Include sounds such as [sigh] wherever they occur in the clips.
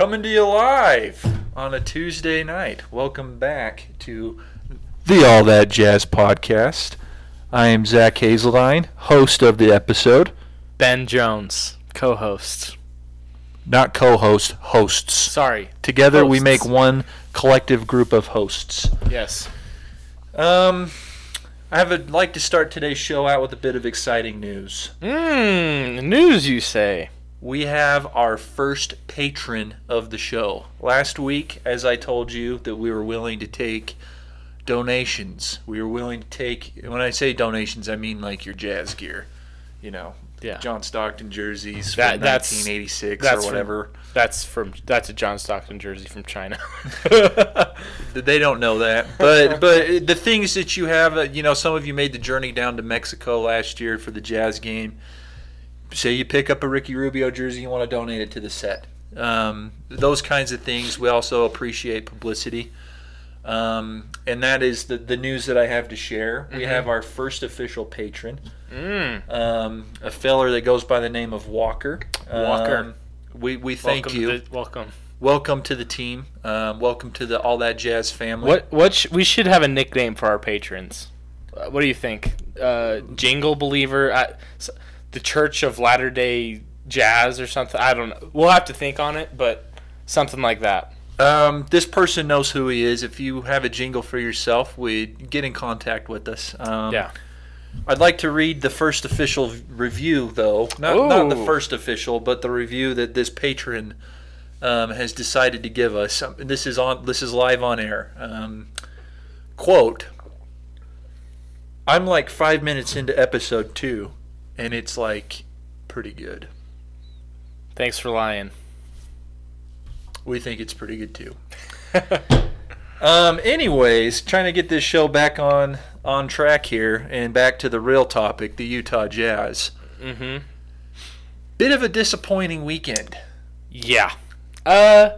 Coming to you live on a Tuesday night. Welcome back to the All That Jazz podcast. I am Zach Hazeldine, host of the episode. Ben Jones, co-host. Not co host, hosts. Sorry. Together we make one collective group of hosts. Yes. Um, I would like to start today's show out with a bit of exciting news. Mmm. News, you say? We have our first patron of the show. Last week, as I told you, that we were willing to take donations. We were willing to take, when I say donations, I mean like your jazz gear. You know, Yeah. John Stockton jerseys That- from that's- 1986 that's or from- whatever. That's from that's a John Stockton jersey from China. [laughs] They don't know that, but but the things that you have, uh, you know, some of you made the journey down to Mexico last year for the Jazz game. Say you pick up a Ricky Rubio jersey, you want to donate it to the set. Um, those kinds of things. We also appreciate publicity, um, and that is the the news that I have to share. We Mhm. have our first official patron, mm. um, a feller that goes by the name of Walker. Walker. Um, we we thank welcome you. To the, welcome. welcome to the team. Um, welcome to the All That Jazz family. What what sh- we should have a nickname for our patrons. Uh, what do you think? Uh, Jingle Believer, uh, s- the Church of Latter Day Jazz, or something. I don't know. We'll have to think on it, but something like that. Um, this person knows who he is. If you have a jingle for yourself, we get in contact with us. Um, Yeah. I'd like to read the first official review, though. Not, not the first official, but the review that this patron um, has decided to give us. Um, This is on. This is live on air. Um, quote: I'm like five minutes into episode two, and it's like pretty good. Thanks for lying. We think it's pretty good too. [laughs] Um, anyways, trying to get this show back on on track here and back to the real topic, the Utah Jazz. mm-hmm. Bit of a disappointing weekend. Yeah. Uh,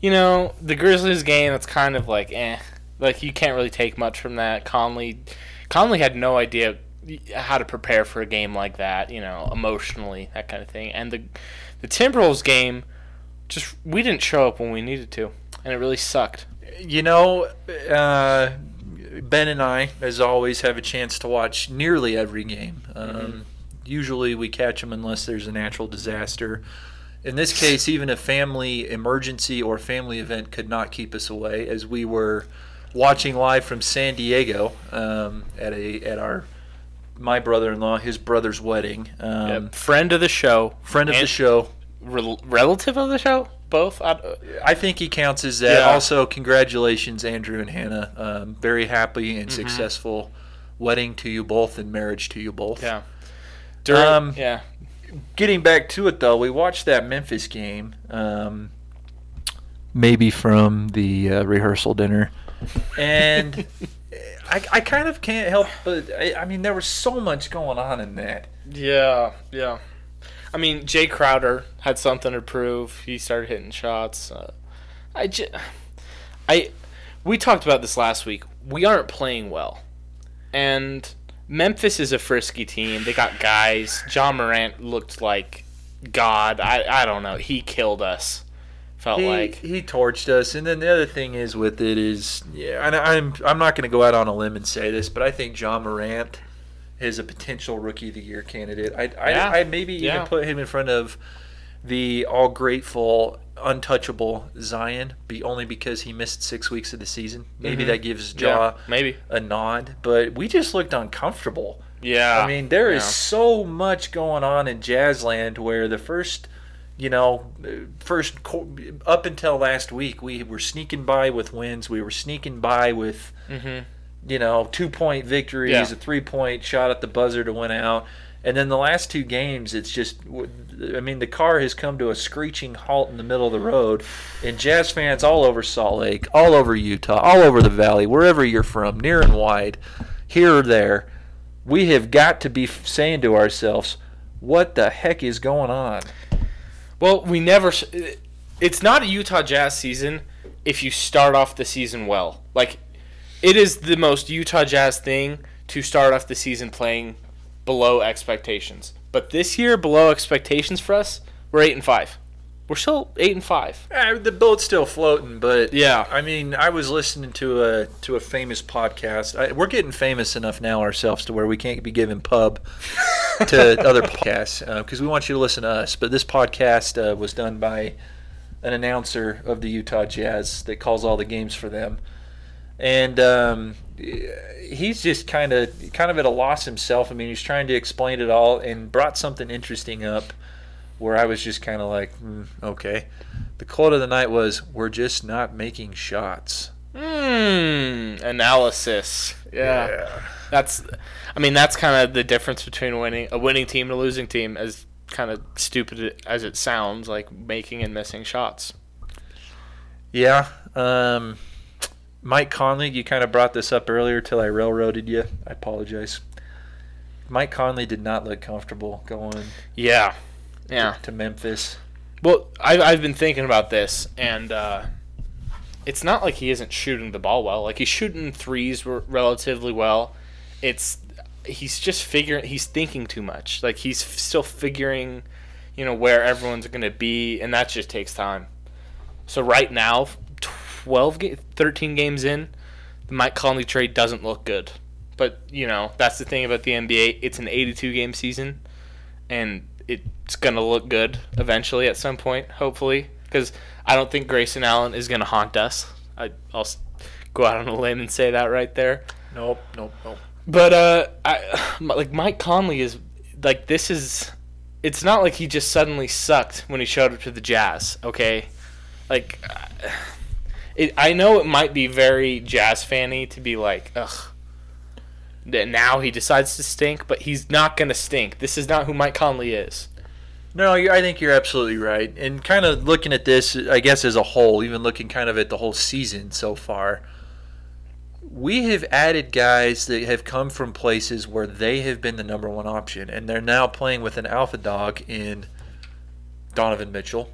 you know, the Grizzlies game, it's kind of like, eh. Like, you can't really take much from that. Conley, Conley had no idea how to prepare for a game like that, you know, emotionally, that kind of thing. And the, the Timberwolves game, just, we didn't show up when we needed to. And it really sucked. You know, uh, Ben and I, as always, have a chance to watch nearly every game. Um, Mhm. Usually, we catch them unless there's a natural disaster. In this case, even a family emergency or family event could not keep us away, as we were watching live from San Diego um, at a at our my brother-in-law, his brother's wedding. Um, Yep. Friend of the show. Friend of the show. Rel- relative of the show? Both? I, I think he counts as that. Yeah. Also, congratulations, Andrew and Hannah. Um, very happy and Mhm. successful wedding to you both and marriage to you both. yeah. During, Um, yeah. Getting back to it though, we watched that Memphis game. Um, maybe from the uh, rehearsal dinner, and [laughs] I, I kind of can't help but I, I mean there was so much going on in that. Yeah, yeah. I mean, Jae Crowder had something to prove. He started hitting shots. Uh, I we talked about this last week. We aren't playing well, and Memphis is a frisky team. They got guys. Ja Morant looked like God. I, I don't know. He killed us. Felt he, like he torched us, and then the other thing is with it is, yeah, and I'm I'm not going to go out on a limb and say this, but I think Ja Morant is a potential rookie of the year candidate. I I, Yeah. I maybe even Yeah. put him in front of the all grateful, untouchable Zion, be only because he missed six weeks of the season. Maybe Mhm. that gives yeah, Ja maybe. a nod, but we just looked uncomfortable. Yeah. I mean, there is yeah. so much going on in Jazzland where the first, you know, first up until last week, we were sneaking by with wins. We were sneaking by with, Mhm. you know, two point victories, Yeah. a three point shot at the buzzer to win out. And then the last two games, it's just, I mean, the car has come to a screeching halt in the middle of the road. And Jazz fans all over Salt Lake, all over Utah, all over the valley, wherever you're from, near and wide, here or there, we have got to be saying to ourselves, what the heck is going on? Well, we never. It's not a Utah Jazz season if you start off the season well. Like, it is the most Utah Jazz thing to start off the season playing below expectations. But this year, below expectations for us, we're eight and five. We're still eight and five. Uh, the boat's still floating, but Yeah. I mean, I was listening to a to a famous podcast. I, we're getting famous enough now ourselves to where we can't be giving pub [laughs] to other podcasts because we want you to listen to us. But this podcast uh, was done by an announcer of the Utah Jazz that calls all the games for them, and um, he's just kind of kind of at a loss himself. I mean, he's trying to explain it all and brought something interesting up where I was just kind of like, mm, okay. The quote of the night was, "We're just not making shots." Hmm. Analysis. Yeah. That's. I mean, that's kind of the difference between winning a winning team and a losing team. As kind of stupid as it sounds, like making and missing shots. Yeah. Um, Mike Conley, you kind of brought this up earlier till I railroaded you. I apologize. Mike Conley did not look comfortable going Yeah. Yeah. to Memphis. Well, I've, I've been thinking about this, and uh, it's not like he isn't shooting the ball well. Like he's shooting threes r- relatively well. It's he's just figuring. He's thinking too much. Like he's f- still figuring, you know, where everyone's going to be, and that just takes time. So right now, 12, ga- 13 games in, the Mike Conley trade doesn't look good. But you know, that's the thing about the NBA. It's an 82 game season, and it's gonna look good eventually at some point, hopefully. Because I don't think Grayson Allen is gonna haunt us. I, I'll go out on a limb and say that right there. Nope, nope, nope. But uh, I [sighs] like Mike Conley is like this is. It's not like he just suddenly sucked when he showed up to the Jazz. Okay, like, [sighs] it. I know it might be very Jazz fanny to be like, ugh. Now he decides to stink, but he's not gonna stink. This is not who Mike Conley is. No, I think you're absolutely right. And kind of looking at this, I guess as a whole, even looking kind of at the whole season so far, we have added guys that have come from places where they have been the number one option, and they're now playing with an alpha dog in Donovan Mitchell,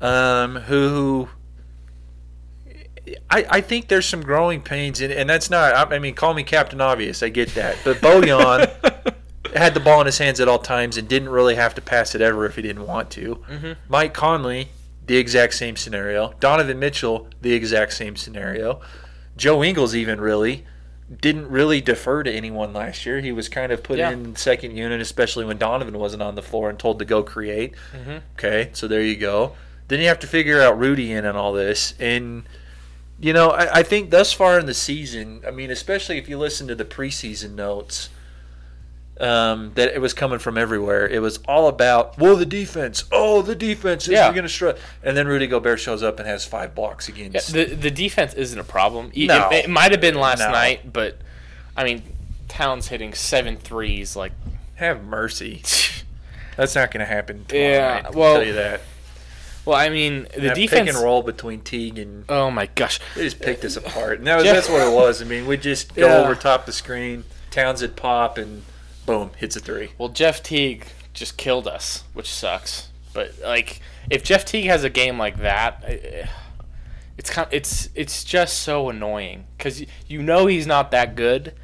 um, who. I, I think there's some growing pains, and, and that's not. I, mean, call me Captain Obvious. I get that, but Bojan [laughs] had the ball in his hands at all times and didn't really have to pass it ever if he didn't want to. Mm-hmm. Mike Conley, the exact same scenario. Donovan Mitchell, the exact same scenario. Joe Ingles, even really, didn't really defer to anyone last year. He was kind of put Yeah. in second unit, especially when Donovan wasn't on the floor and told to go create. Mhm. Okay, so there you go. Then you have to figure out Rudy in and all this. And, you know, I, I think thus far in the season, I mean, especially if you listen to the preseason notes, um, that it was coming from everywhere. It was all about, well, the defense. Oh, the defense is Yeah. going to strut. And then Rudy Gobert shows up and has five blocks Yeah, the the defense isn't a problem. It, No. it, might have been last No. night, but I mean, Towns hitting seven threes, like Have mercy. [laughs] That's not going to happen. Tomorrow Yeah, night, well, tell you that. Well, I mean, the defense. pick and roll between Teague and Oh my gosh, they just picked us apart. And that was, Jeff- that's what it was. I mean, we just go Yeah. over top the screen. Towns would pop and boom, hits a three. well, Jeff Teague just killed us, which sucks. But like, if Jeff Teague has a game like that, eh, it's kind, it's it's just so annoying because you know he's not that good,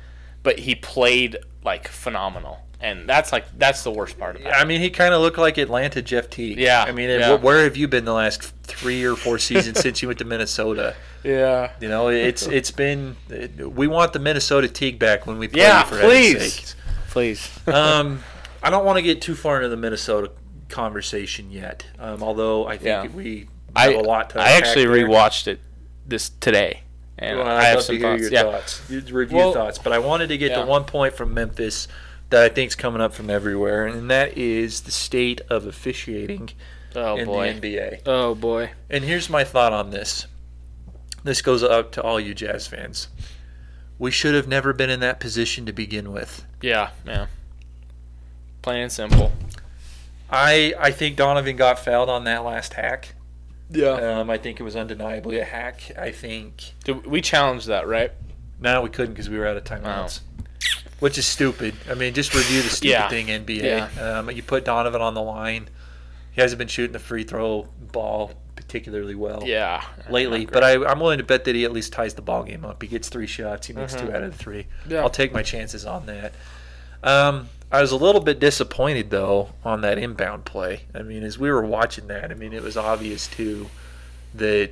but he played like phenomenal, and that's like that's the worst part about it. I mean, he kind of looked like Atlanta Jeff Teague. Yeah, I mean, yeah. wh- where have you been the last three or four seasons since you went to Minnesota? [laughs] Yeah. You know, it's it's been. We want the Minnesota Teague back when we play. Yeah, for please. Please. [laughs] um, I don't want to get too far into the Minnesota conversation yet. Um, although I think Yeah. we I have a lot to. I actually there. rewatched it this today, and Well, I have love some to hear thoughts. your yeah. thoughts, your review Well- thoughts. But I wanted to get Yeah. to one point from Memphis that I think is coming up from everywhere, and that is the state of officiating Oh in boy. the NBA. Oh boy. And here's my thought on this. This goes up to all you Jazz fans. We should have never been in that position to begin with. Yeah. Yeah. Plain and simple. I I think Donovan got fouled on that last hack. Yeah. Um, I think it was undeniably a hack. I think we challenged that, right? no, we couldn't because we were out of timeouts, which is stupid. I mean, just review the stupid Yeah. thing, NBA. Yeah. Um, you put Donovan on the line. He hasn't been shooting the free throw ball particularly well Yeah. lately, but. I, I'm willing to bet that he at least ties the ball game up. He gets three shots. He makes Mhm. two out of the three. Yeah. I'll take my chances on that. Um, I was a little bit disappointed though on that inbound play. I mean, as we were watching that, I mean, it was obvious too that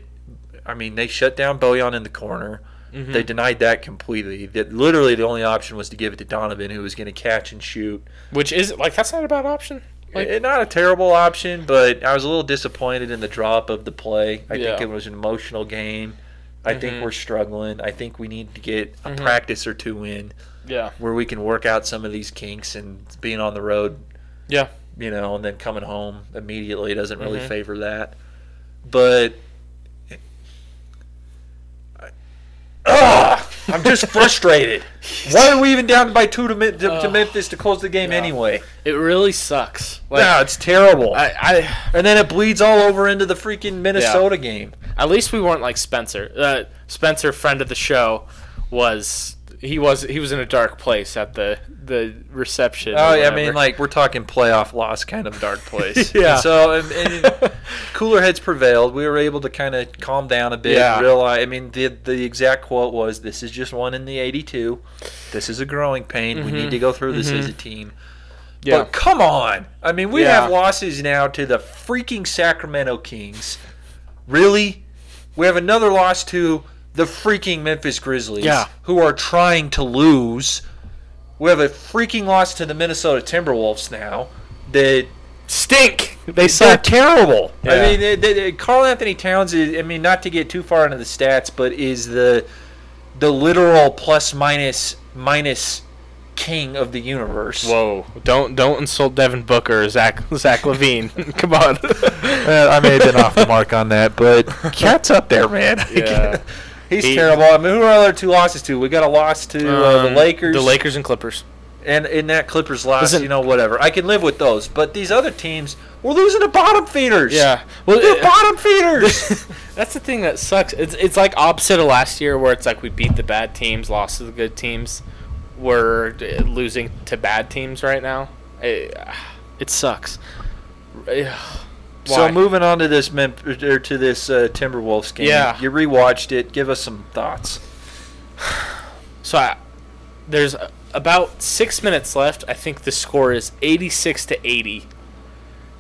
I mean they shut down Bojan in the corner. Mm-hmm. They denied that completely. That literally the only option was to give it to Donovan, who was going to catch and shoot. Which is like that's not a bad option. Like, Eh, not a terrible option, but I was a little disappointed in the drop of the play. I Yeah. think it was an emotional game. I think Mhm. we're struggling. I think we need to get a Mhm. practice or two in yeah, where we can work out some of these kinks and being on the road, yeah, you know, and then coming home immediately doesn't really Mhm. favor that. But Ugh, I'm just frustrated. [laughs] Why are we even down by two to, to, to. Memphis to close the game Yeah. anyway? it really sucks. Like, yeah, it's terrible. I, I and then it bleeds all over into the freaking Minnesota game. at least we weren't like Spencer. Uh, Spencer, friend of the show, was he was he was in a dark place at the the reception. Oh, yeah, I mean, like we're talking playoff loss kind of dark place. [laughs] Yeah. And so, and, and [laughs] cooler heads prevailed. We were able to kind of calm down a bit. Yeah. Realize. I mean, the the exact quote was, "This is just one in the 82. This is a growing pain. We Mhm. need to go through this Mhm. as a team." yeah, But come on. I mean, we Yeah. have losses now to the freaking Sacramento Kings. Really? We have another loss to the freaking Memphis Grizzlies, Yeah. who are trying to lose. We have a freaking loss to the Minnesota Timberwolves now. That stink. They they're suck. terrible. I mean, they, they, Karl-Anthony Towns is. I mean, not to get too far into the stats, but is the the literal plus minus minus king of the universe. Whoa! Don't don't insult Devin Booker or Zach Zach LaVine. [laughs] [laughs] Come on. Well, I may have been off the mark on that, but KAT's up there, man. [laughs] Yeah. He's He- terrible. I mean, who are our other two losses to? We got a loss to uh, the Um, Lakers. The Lakers and Clippers. And in that Clippers loss, Listen- you know, whatever. I can live with those. But these other teams, we're losing to bottom feeders. Yeah. Well, They're uh, bottom feeders. [laughs] That's the thing that sucks. It's it's like opposite of last year where it's like we beat the bad teams, lost to the good teams. We're losing to bad teams right now. It, [sighs] it sucks. [sighs] So Why? moving on to this Mem- or to this uh, Timberwolves game. Yeah. You rewatched it. Give us some thoughts. [sighs] So I, there's about six minutes left. I think the score is 86 to 80.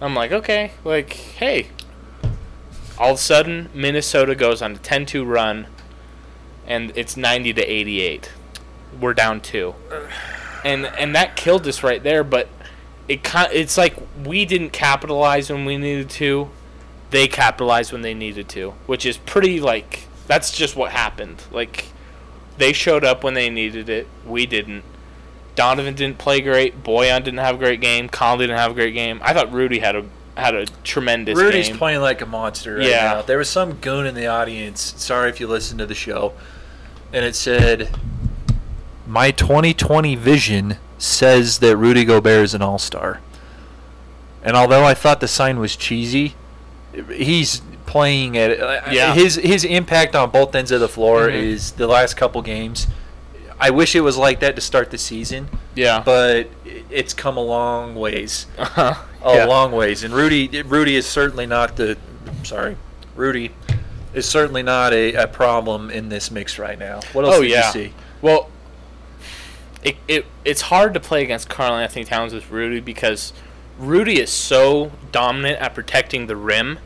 I'm like, okay, like, hey. All of a sudden, Minnesota goes on a 10-2 run, and it's 90 to 88. We're down two, and and that killed us right there. But it it's like we didn't capitalize when we needed to. They capitalized when they needed to, which is pretty like that's just what happened. Like they showed up when they needed it. We didn't. Donovan didn't play great. Bojan didn't have a great game. Conley didn't have a great game. I thought Rudy had a had a tremendous Rudy's game. playing like a monster right Yeah. now. There was some goon in the audience. Sorry if you listened to the show. And it said, My 2020 vision says that Rudy Gobert is an all star. And although I thought the sign was cheesy, he's playing at Yeah. his his impact on both ends of the floor Mhm. is the last couple games. I wish it was like that to start the season, yeah. but it's come a long ways Uh-huh. a Yeah. long ways. And Rudy, Rudy is certainly not the. Sorry, Rudy is certainly not a, a problem in this mix right now. What else Oh, did yeah. you see? Well, it, it it's hard to play against Karl-Anthony Towns with Rudy because Rudy is so dominant at protecting the rim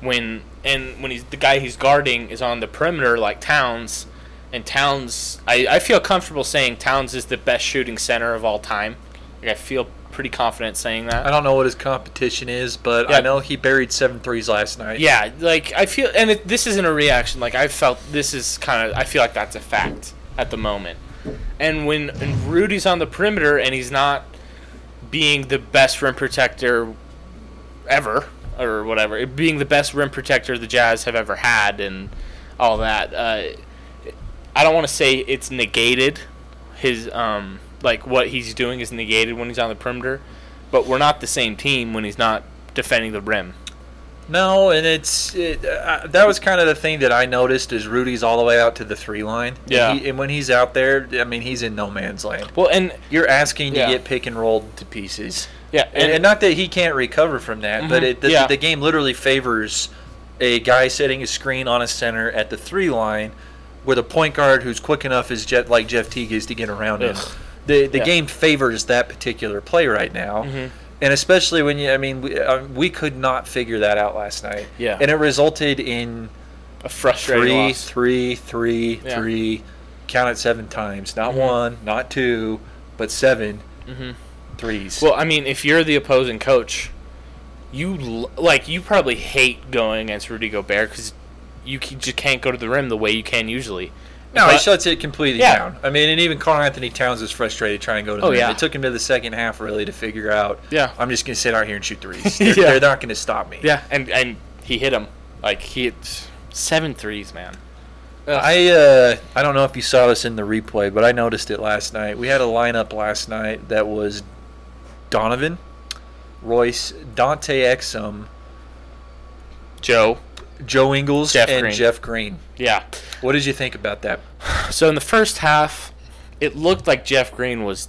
when and when he's the guy he's guarding is on the perimeter like Towns and Towns I, I feel comfortable saying Towns is the best shooting center of all time. Like I feel pretty confident saying that. I don't know what his competition is, but Yeah. I know he buried seven threes last night. Yeah, like I feel, and it, this isn't a reaction. Like I felt this is kind of. I feel like that's a fact at the moment. And when and Rudy's on the perimeter and he's not being the best rim protector ever or whatever, being the best rim protector the Jazz have ever had, and all that. Uh, I don't want to say it's negated. His um like what he's doing is negated when he's on the perimeter, but we're not the same team when he's not defending the rim. No, and it's it, uh, that was kind of the thing that I noticed is Rudy's all the way out to the three line. And Yeah. he- and when he's out there, I mean, he's in no man's land. Well, and You're asking to get pick and rolled to pieces. yeah, And, and not that he can't recover from that, but Mhm. it, the, Yeah. the game literally favors a guy setting a screen on a center at the three line with a point guard who's quick enough as Jet like Jeff Teague is to get around him. The the Yeah. game favors that particular play right now. Mhm. And especially when you, I mean, we, uh, we could not figure that out last night. Yeah. And it resulted in A frustrating three, loss. three, three, Yeah. three, count it seven times. Not Mhm. one, not two, but seven hmm threes. Well, I mean, if you're the opposing coach, you l- like you probably hate going against Rudy Gobert because you just can't go to the rim the way you can usually. no, he shuts it completely Yeah. down. I mean, and even Karl-Anthony Towns is frustrated trying to go to the Oh, rim. yeah. It took him to the second half really to figure out. Yeah. I'm just gonna sit out here and shoot threes. [laughs] They're, Yeah. they're not gonna stop me. Yeah, and and he hit him like he hit seven threes, man. I uh, I don't know if you saw this in the replay, but I noticed it last night. We had a lineup last night that was Donovan, Royce, Dante Exum, Joe, Joe Ingles, Jeff and Green. Jeff Green. yeah. What did you think about that? So in the first half, it looked like Jeff Green was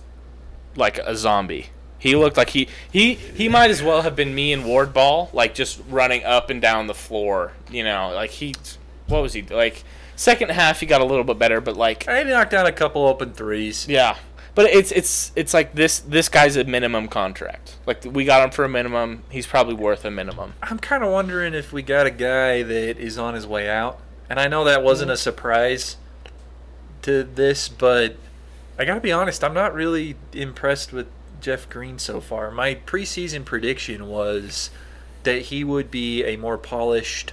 like a zombie. He looked like he he he might as well have been me and Ward Ball, like just running up and down the floor. You know, like he, what was he like? Second half, he got a little bit better, but like I knocked down a couple open threes. Yeah, but it's it's it's like this this guy's a minimum contract. Like we got him for a minimum. He's probably worth a minimum. I'm kind of wondering if we got a guy that is on his way out. And I know that wasn't a mm. surprise to this, but I got to be honest, I'm not really impressed with Jeff Green so far. My preseason prediction was that he would be a more polished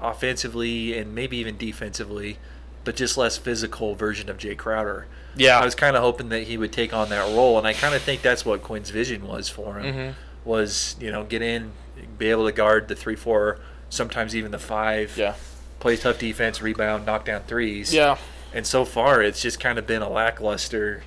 offensively and maybe even defensively, but just less physical version of Jae Crowder. Yeah, I was kind of hoping that he would take on that role, and I kind of think that's what Quinn's vision was for him. Mhm. Was you know get in, be able to guard the three, four, sometimes even the five. yeah, Play tough defense, rebound, knock down threes. yeah, And so far, it's just kind of been a lackluster.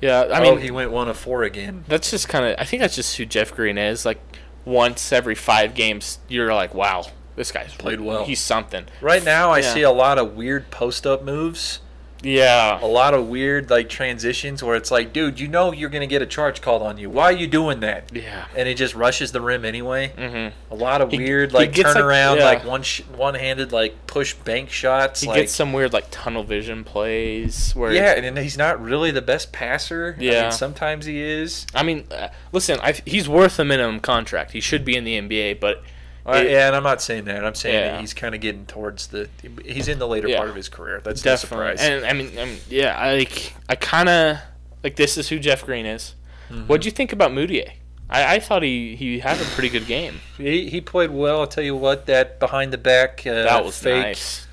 yeah. I oh, mean, he went one of four again. that's just kind of. I think that's just who Jeff Green is. Like once every five games, you're like, wow, this guy's Played well. He's something. Right now, I Yeah. see a lot of weird post up moves. Yeah, A lot of weird like transitions where it's like, dude, you know you're gonna get a charge called on you. Why are you doing that? yeah. And he just rushes the rim anyway. Mm-hmm. A lot of He- weird like gets, like- turnaround, yeah. like one sh- one handed like push bank shots. He like, gets some weird like tunnel vision plays where yeah, and he's not really the best passer. I mean, Yeah. sometimes he is. I mean, uh, listen, I, he's worth a minimum contract. He should be in the NBA, but It- yeah, and I'm not saying that. I'm saying Yeah. that he's kind of getting towards the. He's in the later Yeah. part of his career. That's no definitely. surprise. And I mean, I mean, yeah, I like, I kind of like this is who Jeff Green is. Mm-hmm. What do you think about Mudiay? I, I thought he, he had a pretty good game. he, he played well. I'll tell you what, that behind the back uh, That was fake. nice.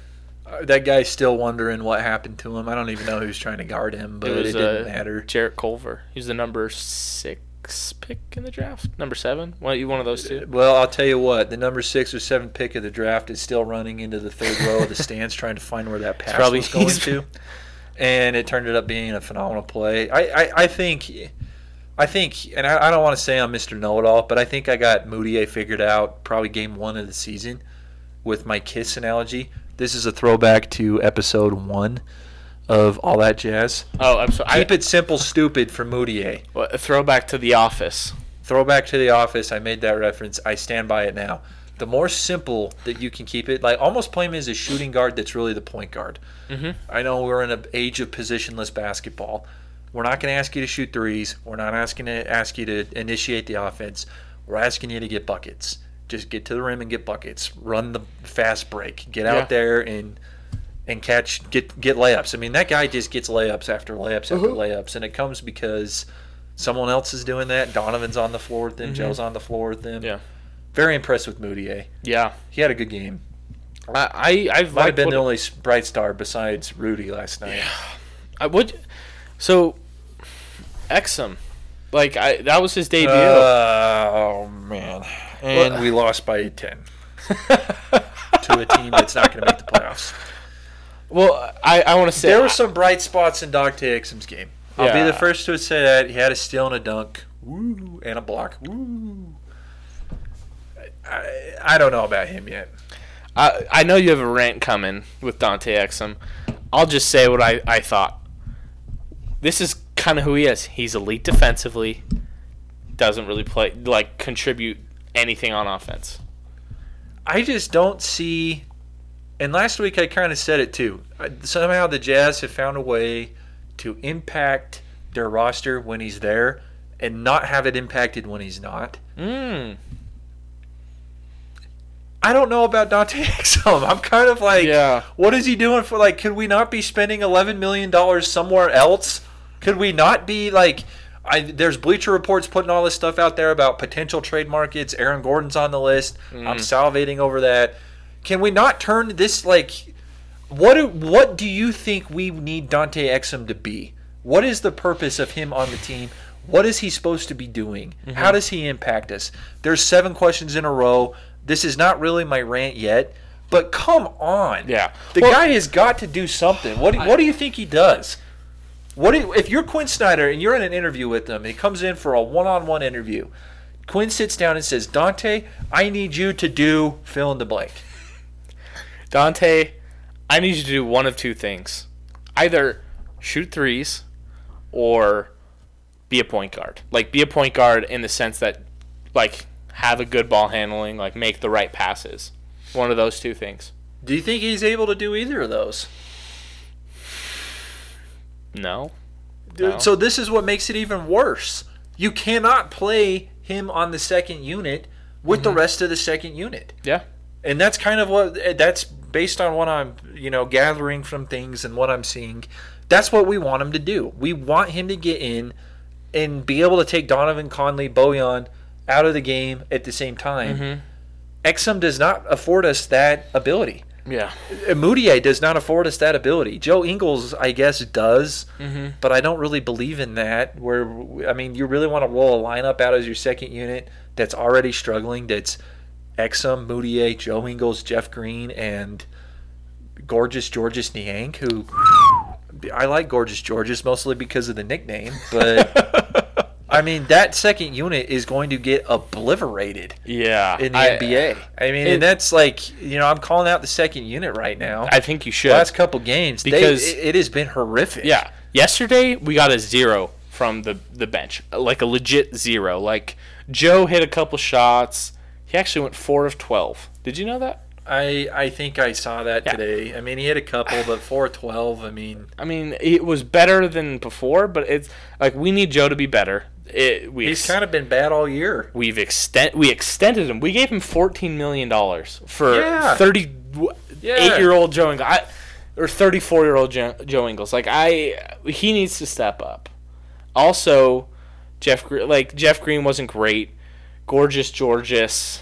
uh, that guy's still wondering what happened to him. I don't even know who's trying to guard him, but it it, didn't uh, matter. Jarrett Culver. He's the number six pick in the draft. Number seven. One, you one of those two. Well, I'll tell you what, the number six or seven pick of the draft is still running into the third row of the [laughs] stands trying to find where that pass probably- was going to. And it turned it up being a phenomenal play. I, I, I think I think and I, I don't want to say I'm Mr. Know It All, but I think I got Mudiay figured out probably game one of the season with my kiss analogy. This is a throwback to episode one of all that jazz. Oh, I'm sorry. Keep it simple, stupid for Mudiay. Throwback to The Office. Throwback to the office. I made that reference. I stand by it now. The more simple that you can keep it, like almost play him as a shooting guard that's really the point guard. Mhm. I know we're in an age of positionless basketball. We're not going to ask you to shoot threes. We're not asking to ask you to initiate the offense. We're asking you to get buckets. Just get to the rim and get buckets. Run the fast break. Get out Yeah. there and and catch get get layups. I mean, that guy just gets layups after layups after Uh-huh. layups, and it comes because someone else is doing that. Donovan's on the floor with them. Mhm. Joe's on the floor with them. Yeah. Very impressed with Mudiay. Yeah. He had a good game. I I I've Might have been what- the only bright star besides Rudy last night. I would. So, Exum, like I that was his debut. Oh man! And Well- we lost by ten [laughs] to a team that's not going to make the playoffs. Well, I I want to say There were some bright spots in Dante Exum's game. I'll be the first to say that he had a steal and a dunk, woo, and a block, woo. I, I don't know about him yet. I I know you have a rant coming with Dante Exum. I'll just say what I I thought. This is kind of who he is. He's elite defensively. Doesn't really play like contribute anything on offense. I just don't see. And last week I kind of said it too. Somehow the Jazz have found a way to impact their roster when he's there and not have it impacted when he's not. Mm. I don't know about Dante [laughs] Exum. I'm kind of like, Yeah. what is he doing for? Like, could we not be spending 11 million dollars somewhere else? Could we not be like? I, there's Bleacher Reports putting all this stuff out there about potential trade markets. Aaron Gordon's on the list. I'm salivating over that. Can we not turn this like? What do, what do you think we need Dante Exum to be? What is the purpose of him on the team? What is he supposed to be doing? Mm-hmm. How does he impact us? There's seven questions in a row. This is not really my rant yet, but come on. Yeah. The Well- guy has got to do something. What do, what do you think he does? What do you, if you're Quinn Snyder and you're in an interview with him? He comes in for a one-on-one interview. Quinn sits down and says, "Dante, I need you to do fill in the blank." Dante, I need you to do one of two things. Either shoot threes or be a point guard. Like be a point guard in the sense that like have a good ball handling, like make the right passes. One of those two things. Do you think he's able to do either of those? No. Dude, No. So this is what makes it even worse. You cannot play him on the second unit with the mm-hmm. rest of the second unit. Yeah. And that's kind of what that's based on what I'm you know gathering from things and what I'm seeing. That's what we want him to do. We want him to get in and be able to take Donovan Conley, Bojan out of the game at the same time. Exum does not afford us that ability. Yeah. Uh, Mudiay does not afford us that ability. Joe Ingles, I guess, does, but I don't really believe in that. Where I mean, you really want to roll a lineup out as your second unit that's already struggling. That's Exum, Mudiay, Joe Ingles, Jeff Green, and Gorgeous Georges Niang. Who I like Gorgeous Georges mostly because of the nickname, but [laughs] I mean that second unit is going to get obliterated Yeah. in the I- NBA. I mean, it- and that's like you know I'm calling out the second unit right now. I think you should. last couple games Because- they, it, it has been horrific. Yeah. Yesterday we got a zero from the the bench, like a legit zero. Like Joe hit a couple shots. He actually went four of twelve. Did you know that? I I think I saw that Yeah. today. I mean, he had a couple, but 412. I mean, I mean, it was better than before, but it's like we need Joe to be better. It, we he's ex- kind of been bad all year. we've extend we extended him. We gave him fourteen million dollars for Yeah. thirty Yeah. eight year old Joe Ingles, I, or thirty four year old Joe, Joe Ingles. Like I, he needs to step up. Also, Jeff like Jeff Green wasn't great. Gorgeous Georges,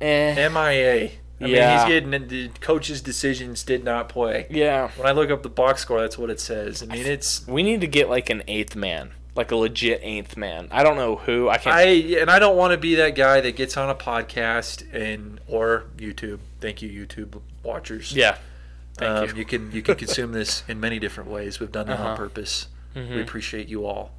eh? MIA. I mean, he's getting the coach's decisions did not play. Yeah, When I look up the box score, that's what it says. I mean, it's we need to get like an eighth man, like a legit eighth man. I don't know who. I can't. I and I don't want to be that guy that gets on a podcast and or YouTube. Thank you, YouTube watchers. yeah, thank um, you. you can you can consume this in many different ways. We've done that Uh-huh. on purpose. Mm-hmm. We appreciate you all,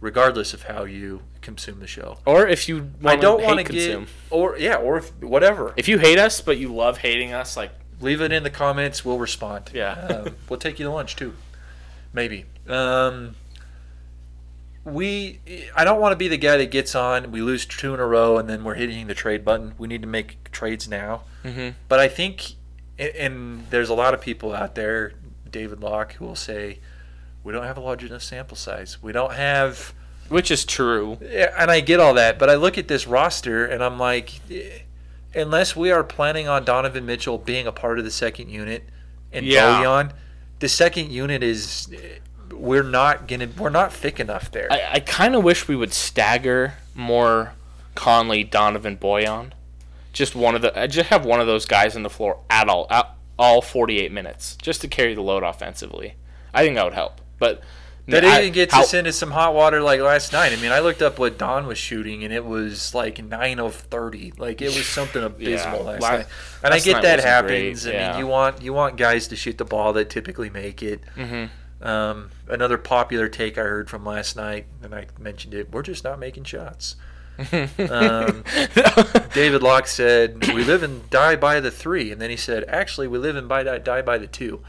regardless of how you consume the show. Or if you I want don't to want to consume. get or yeah or if, whatever. If you hate us, but you love hating us, like Leave it in the comments. We'll respond. Yeah. um, we'll take you to lunch too, maybe. Um, we I don't want to be the guy that gets on. We lose two in a row, and then we're hitting the trade button. We need to make trades now. Mhm. But I think, and there's a lot of people out there, David Locke, who will say, we don't have a large enough sample size. We don't have. which is true. And I get all that, but I look at this roster and I'm like, eh, unless we are planning on Donovan Mitchell being a part of the second unit and Yeah. Bojan, the second unit is we're not gonna we're not thick enough there. I, I kind of wish we would stagger more Conley, Donovan, Bojan. Just one of the, I just have one of those guys on the floor at all, at all 48 minutes, just to carry the load offensively. I think that would help. But that I- even gets how- us into some hot water like last night. I mean, I looked up what Don was shooting, and it was like nine of thirty. Like it was [laughs] something abysmal last la- night. And I get that happens. great, I mean, you want you want guys to shoot the ball that typically make it. Mhm. Um, another popular take I heard from last night, and I mentioned it. We're just not making shots. um, [laughs] David Locke said, "We live and die by the three," and then he said, "Actually, we live and by die by the two.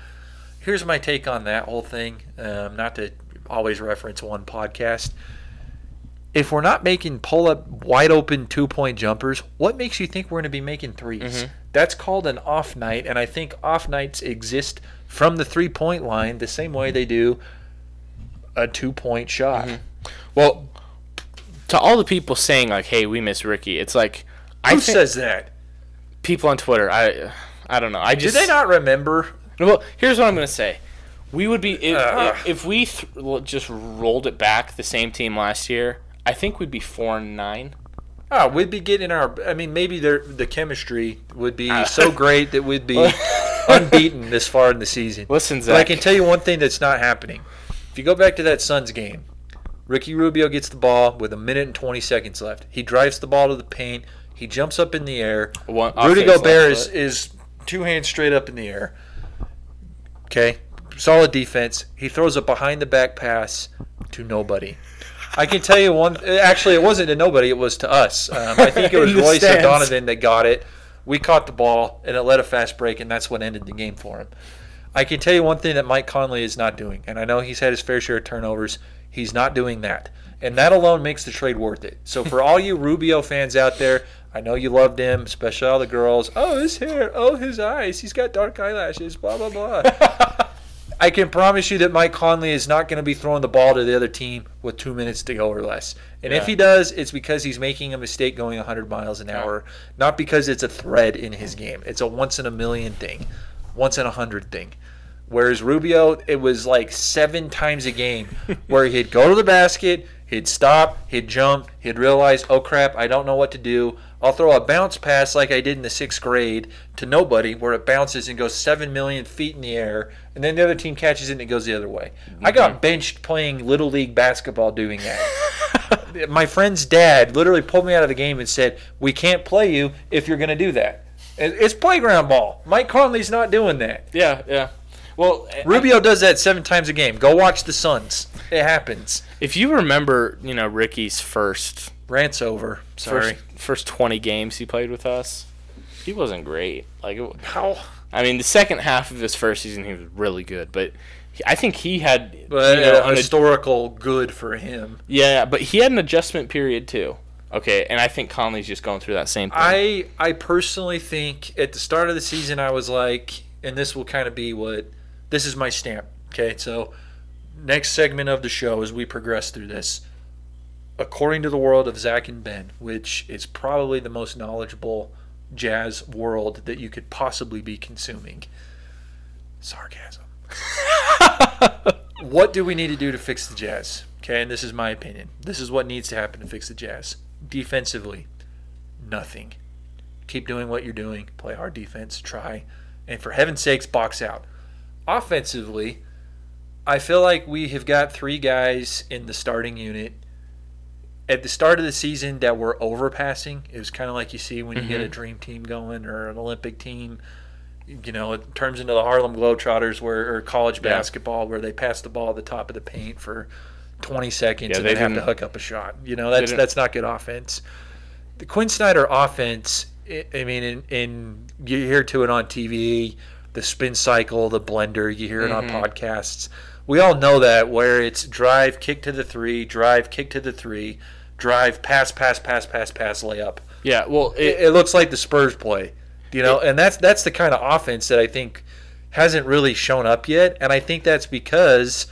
Here's my take on that whole thing. Um, not to always reference one podcast. If we're not making pull up wide open two point jumpers, what makes you think we're going to be making 3s Mhm. That's called an off night, and I think off nights exist from the three point line the same way they do a two point shot. Mm-hmm. Well, to all the people saying like, "Hey, we miss Ricky," it's like I Who think says that? people on Twitter. I I don't know. I just Do they not remember? Well, here's what I'm gonna say. We would be if, Ugh. if, we th- just rolled it back the same team last year. I think we'd be four and nine. Oh, we'd be getting our. I mean, maybe the chemistry would be Uh, so great that we'd be [laughs] unbeaten this far in the season. Listen, But I can tell you one thing that's not happening. If you go back to that Suns game, Ricky Rubio gets the ball with a minute and 20 seconds left. He drives the ball to the paint. He jumps up in the air. One, Rudy Gobert is, is two hands straight up in the air. Okay, solid defense. He throws a behind the back pass to nobody. I can tell you one. Actually, it wasn't to nobody. It was to us. Um, I think it [laughs] was Royce stands. O'Donovan that got it. We caught the ball, and it led a fast break, and that's what ended the game for him. I can tell you one thing that Mike Conley is not doing, and I know he's had his fair share of turnovers. He's not doing that, and that alone makes the trade worth it. So for all you Rubio fans out there, I know you loved him, especially all the girls. Oh, his hair. Oh, his eyes. He's got dark eyelashes. Blah blah blah. [laughs] I can promise you that Mike Conley is not going to be throwing the ball to the other team with two minutes to go or less. And if he does, it's because he's making a mistake going 100 miles an hour, not because it's a thread in his game. It's a once in a million thing, once in a hundred thing. Whereas Rubio, it was like seven times a game [laughs] where he'd go to the basket, he'd stop, he'd jump, he'd realize, oh crap, I don't know what to do. I'll throw a bounce pass like I did in the sixth grade to nobody, where it bounces and goes seven million feet in the air, and then the other team catches it and it goes the other way. I got benched playing little league basketball doing that. [laughs] My friend's dad literally pulled me out of the game and said, "We can't play you if you're going to do that." It's playground ball. Mike Conley's not doing that. yeah, yeah. Well, Rubio does that seven times a game. Go watch the Suns. It happens. if you remember, you know Ricky's first Rant's over. Sorry. first first 20 games he played with us, he wasn't great. Like, How? I mean, the second half of his first season he was really good, but he, I think he had But you know, uh, an ad- historical good for him. yeah, but he had an adjustment period too. Okay, and I think Conley's just going through that same thing. I I personally think at the start of the season I was like, and this will kind of be what this is my stamp. Okay, so next segment of the show as we progress through this, according to the world of Zach and Ben, which is probably the most knowledgeable jazz world that you could possibly be consuming. Sarcasm. [laughs] what do we need to do to fix the Jazz? Okay, and this is my opinion. This is what needs to happen to fix the Jazz. Defensively, nothing. Keep doing what you're doing. Play hard defense. Try. And for heaven's sakes, box out. Offensively, I feel like we have got three guys in the starting unit at the start of the season that were overpassing. It was kind of like you see when you get a dream team going or an Olympic team. You know, it turns into the Harlem Globetrotters where or college Yeah. basketball where they pass the ball at the top of the paint for 20 seconds Yeah, and they then have to hook up a shot. You know, that's that's not good offense. The Quinn Snyder offense, I mean, in, in you hear to it on TV, the spin cycle, the blender, you hear it Mhm. on podcasts. We all know that where it's drive, kick to the three, drive, kick to the three, drive, pass, pass, pass, pass, pass, layup. yeah, well, It, it, it looks like the Spurs play, you know, and that's that's the kind of offense that I think hasn't really shown up yet, and I think that's because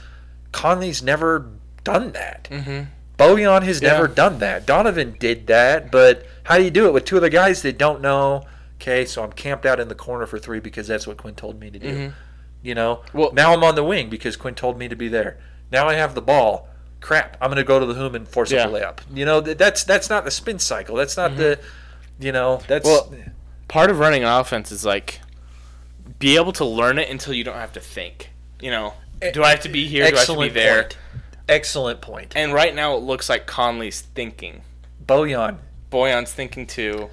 Conley's never done that. Mhm. Bojan has Yeah. never done that. Donovan did that, but how do you do it with two other guys that don't know? Okay, so I'm camped out in the corner for three because that's what Quinn told me to do. Mhm. You know, Well- now I'm on the wing because Quinn told me to be there. Now I have the ball. Crap, I'm going to go to the hoom and force Yeah. a layup. You know, that's that's not the spin cycle. That's not the, mm-hmm. you know, that's Well, part of running an offense is like be able to learn it until you don't have to think. You know, do I have to be here? Do I have to be excellent there? point. Excellent point. And right now it looks like Conley's thinking. Bojan, Bojan's thinking too.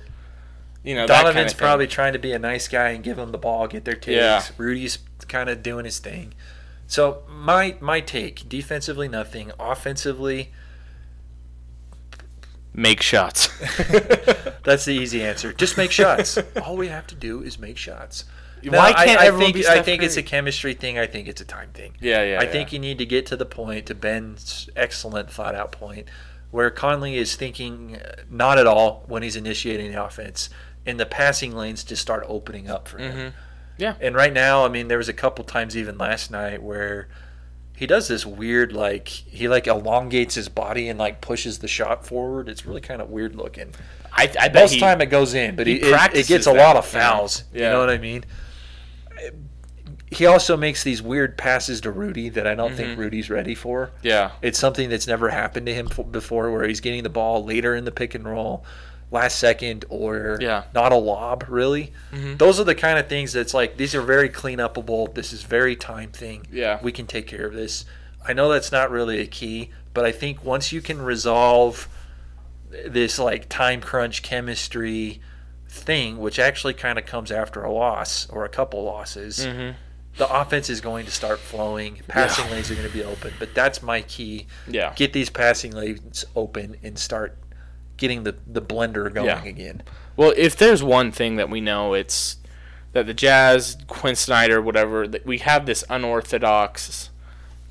You know, Donovan's probably trying to be a nice guy and give them the ball, get their takes. Yeah. Rudy's kind of doing his thing. So my my take, defensively nothing, offensively make shots. [laughs] [laughs] that's the easy answer. Just make shots. All we have to do is make shots. Why I- can't I, everyone think be I Steph think it's a chemistry thing. I think it's a time thing. yeah, yeah. I think you need to get to the point, to Ben's excellent thought out point, where Conley is thinking uh, not at all when he's initiating the offense, and the passing lanes just start opening up for him. Mhm. Yeah. And right now, I mean, there was a couple times even last night where he does this weird like he like elongates his body and like pushes the shot forward. It's really kind of weird looking. I, I bet Most he, time it goes in, but he he, it, it gets a lot of fouls. You know what I mean? He also makes these weird passes to Rudy that I don't Mm-hmm. think Rudy's ready for. yeah. It's something that's never happened to him before, where he's getting the ball later in the pick and roll, last second, or Yeah. not a lob. Really, Mhm. those are the kind of things that's like these are very clean upable. This is very time thing. Yeah. we can take care of this. I know that's not really a key, but I think once you can resolve this like time crunch chemistry thing, which actually kind of comes after a loss or a couple losses, hmm the offense is going to start flowing. Passing lanes are going to be open, but that's my key. Yeah. Get these passing lanes open and start getting the, the blender going Yeah. again. Well, if there's one thing that we know, it's that the Jazz, Quin Snyder, whatever, that we have this unorthodox,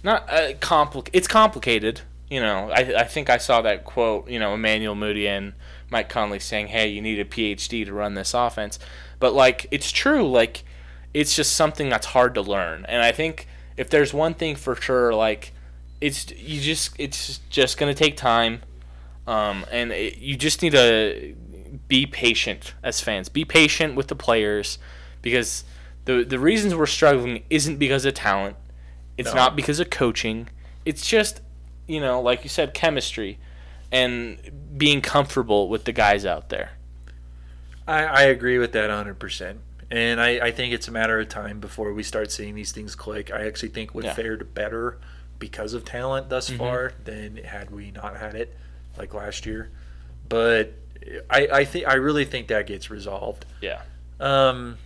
not uh, compli- It's complicated. You know, I I think I saw that quote. You know, Emmanuel Mudiay and Mike Conley saying, "Hey, you need a PhD to run this offense," but like it's true. Like it's just something that's hard to learn, and I think if there's one thing for sure, like it's you just it's just gonna take time. Um, and it, you just need to be patient as fans. Be patient with the players because the the reasons we're struggling isn't because of talent. It's No. not because of coaching. It's just you know, like you said, chemistry and being comfortable with the guys out there. I, I agree with that 100%. And I, I think it's a matter of time before we start seeing these things click. I actually think we've Yeah. fared better because of talent thus Mhm. far than had we not had it like last year. But I, I think I really think that gets resolved. Yeah. Um,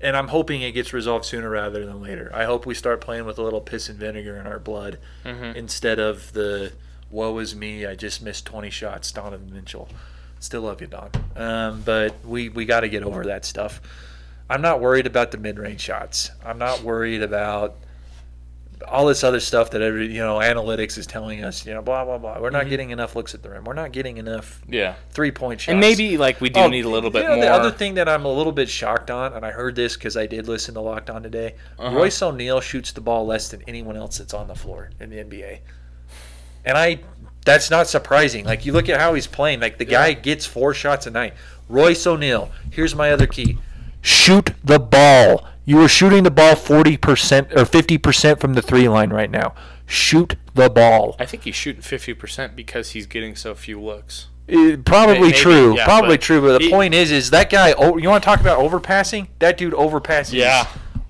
and I'm hoping it gets resolved sooner rather than later. I hope we start playing with a little piss and vinegar in our blood hmm instead of the woe is me, I just missed 20 shots, Donovan Mitchell. Still love you, Don. Um, but we, we got to get over that stuff. I'm not worried about the mid range shots. I'm not worried about all this other stuff that every you know analytics is telling us. You know, blah blah blah. We're not Mhm. getting enough looks at the rim. We're not getting enough Yeah. three point shots. And maybe like we do Oh, need a little bit you know, more. The other thing that I'm a little bit shocked on, and I heard this because I did listen to Locked On today. Uh-huh. Royce O'Neal shoots the ball less than anyone else that's on the floor in the NBA, and I that's not surprising. Like you look at how he's playing. Like the guy gets four shots a night. Royce O'Neal. Here's my other key: shoot the ball. You are shooting the ball forty percent or fifty percent from the three line right now. Shoot the ball. I think he's shooting fifty percent because he's getting so few looks. Uh, probably Maybe, true. yeah, probably but true. But the he- point is, is that guy? Oh, you want to talk about overpassing? That dude overpasses. Yeah.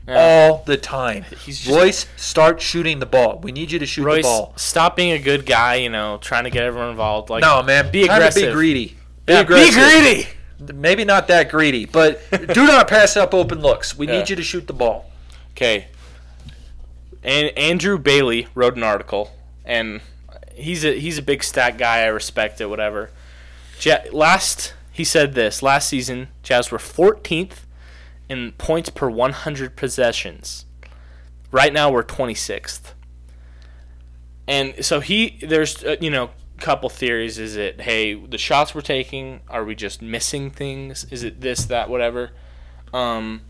All the time. He's just- Royce, start shooting the ball. We need you to shoot Royce, the ball. stop being a good guy. You know, trying to get everyone involved. Like, no, man. be aggressive. Be greedy. Be Yeah, aggressive. greedy. Maybe not that greedy, but [laughs] do not pass up open looks. We Yeah. need you to shoot the ball. Okay. And Andrew Bailey wrote an article, and he's a he's a big stat guy. I respect it. Whatever. Ja- last he said this last season, Jazz were 14th in points per 100 possessions. Right now we're 26th. And so he there's uh, you know couple theories. Is it hey the shots we're taking are we just missing things? Is it this that whatever? Um,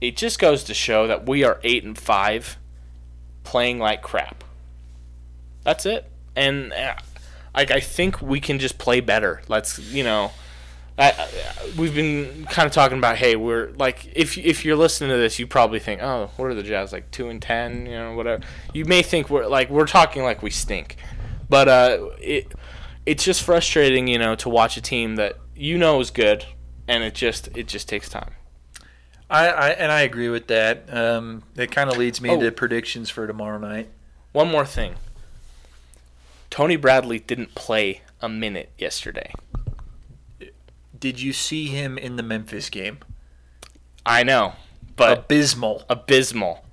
it just goes to show that we are eight and five, playing like crap. That's it. And uh, I think we can just play better. Let's you know. I, I- we've been kind of talking about hey we're like if if you're listening to this you probably think oh what are the Jazz like two and ten you know whatever you may think we're like we're talking like we stink but uh it it's just frustrating you know to watch a team that you know is good and it just it just takes time I, I and I agree with that. Um, it kind of leads me Oh. to predictions for tomorrow night. One more thing. Tony Bradley didn't play a minute yesterday. Did you see him in the Memphis game? I know, but Abysmal. abysmal.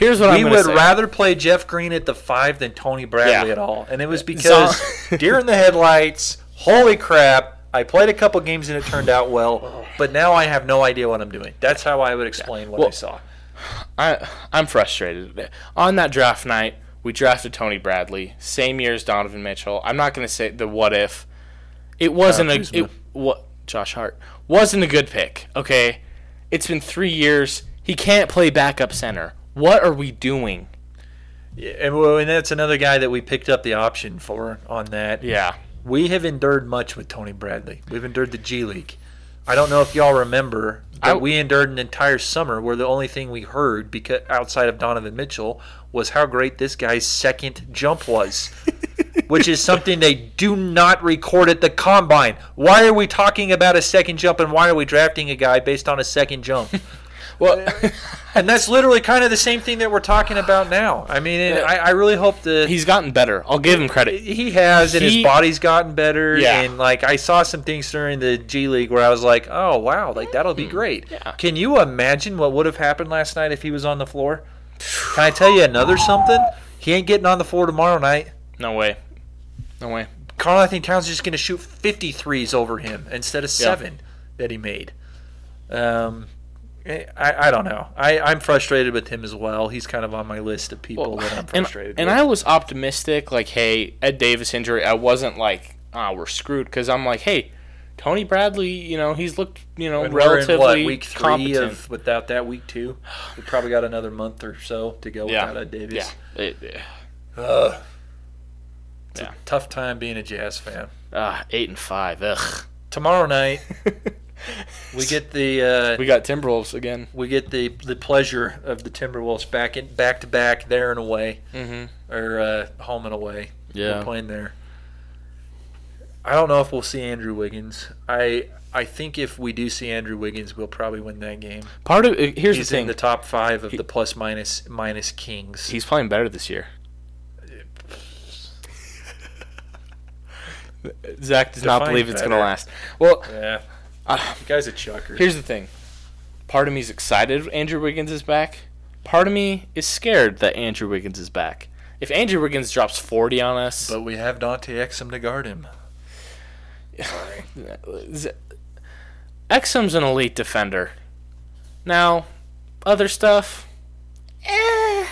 Here's what I'm we would say. rather play Jeff Green at the five than Tony Bradley Yeah. at all, and it was because Zon- deer in the headlights. Holy crap! I played a couple games and it turned out well, but now I have no idea what I'm doing. That's how I would explain what I saw. I I'm frustrated. On that draft night, we drafted Tony Bradley, same year as Donovan Mitchell. I'm not going to say the what if. It wasn't Kyle a it, what Josh Hart wasn't a good pick. Okay, it's been three years. He can't play backup center. What are we doing? Yeah, and well, and that's another guy that we picked up the option for on that. Yeah. We have endured much with Tony Bradley. We've endured the G League. I don't know if y'all remember that I- we endured an entire summer where the only thing we heard because outside of Donovan Mitchell was how great this guy's second jump was. [laughs] Which is something they do not record at the combine. Why are we talking about a second jump and why are we drafting a guy based on a second jump? Well, [laughs] And that's literally kind of the same thing that we're talking about now. I mean, and I, I really hope the he's gotten better. I'll give him credit. he has, and He- his body's gotten better. Yeah. And like I saw some things during the G League where I was like, oh wow, like that'll be great. Hmm. Yeah. Can you imagine what would have happened last night if he was on the floor? Can I tell you another something? He ain't getting on the floor tomorrow night. No way. No way. Karl-Anthony Towns is just going to shoot 53s over him instead of seven that he made. Um, I, I don't know. I, I'm frustrated with him as well. He's kind of on my list of people that I'm frustrated and with. And I was optimistic, like, hey, Ed Davis injury. I wasn't like, ah, we're screwed, because I'm like, hey, Tony Bradley, you know, he's looked, you know, And relatively what, week three competent. of without that week two. We probably got another month or so to go yeah, without Ed Davis. yeah, It-. It's Yeah. a tough time being a Jazz fan. ah, eight and five. Ugh. Tomorrow night [laughs] we get the uh, we got Timberwolves again. we get the the pleasure of the Timberwolves back in back to back there and away Mm-hmm. or uh, home and away. Yeah. We're playing there. I don't know if we'll see Andrew Wiggins. I I think if we do see Andrew Wiggins, we'll probably win that game. Part of uh, here's He's the thing. in the top five of He- the plus minus minus kings. He's playing better this year. [laughs] Zach does not believe it's going to last. Well, yeah, the guy's a chucker. here's the thing. Part of me is excited Andrew Wiggins is back. Part of me is scared that Andrew Wiggins is back. If Andrew Wiggins drops 40 on us, but we have Dante Exum to guard him. Z- [sighs] Exum's an elite defender. Now, other stuff, eh,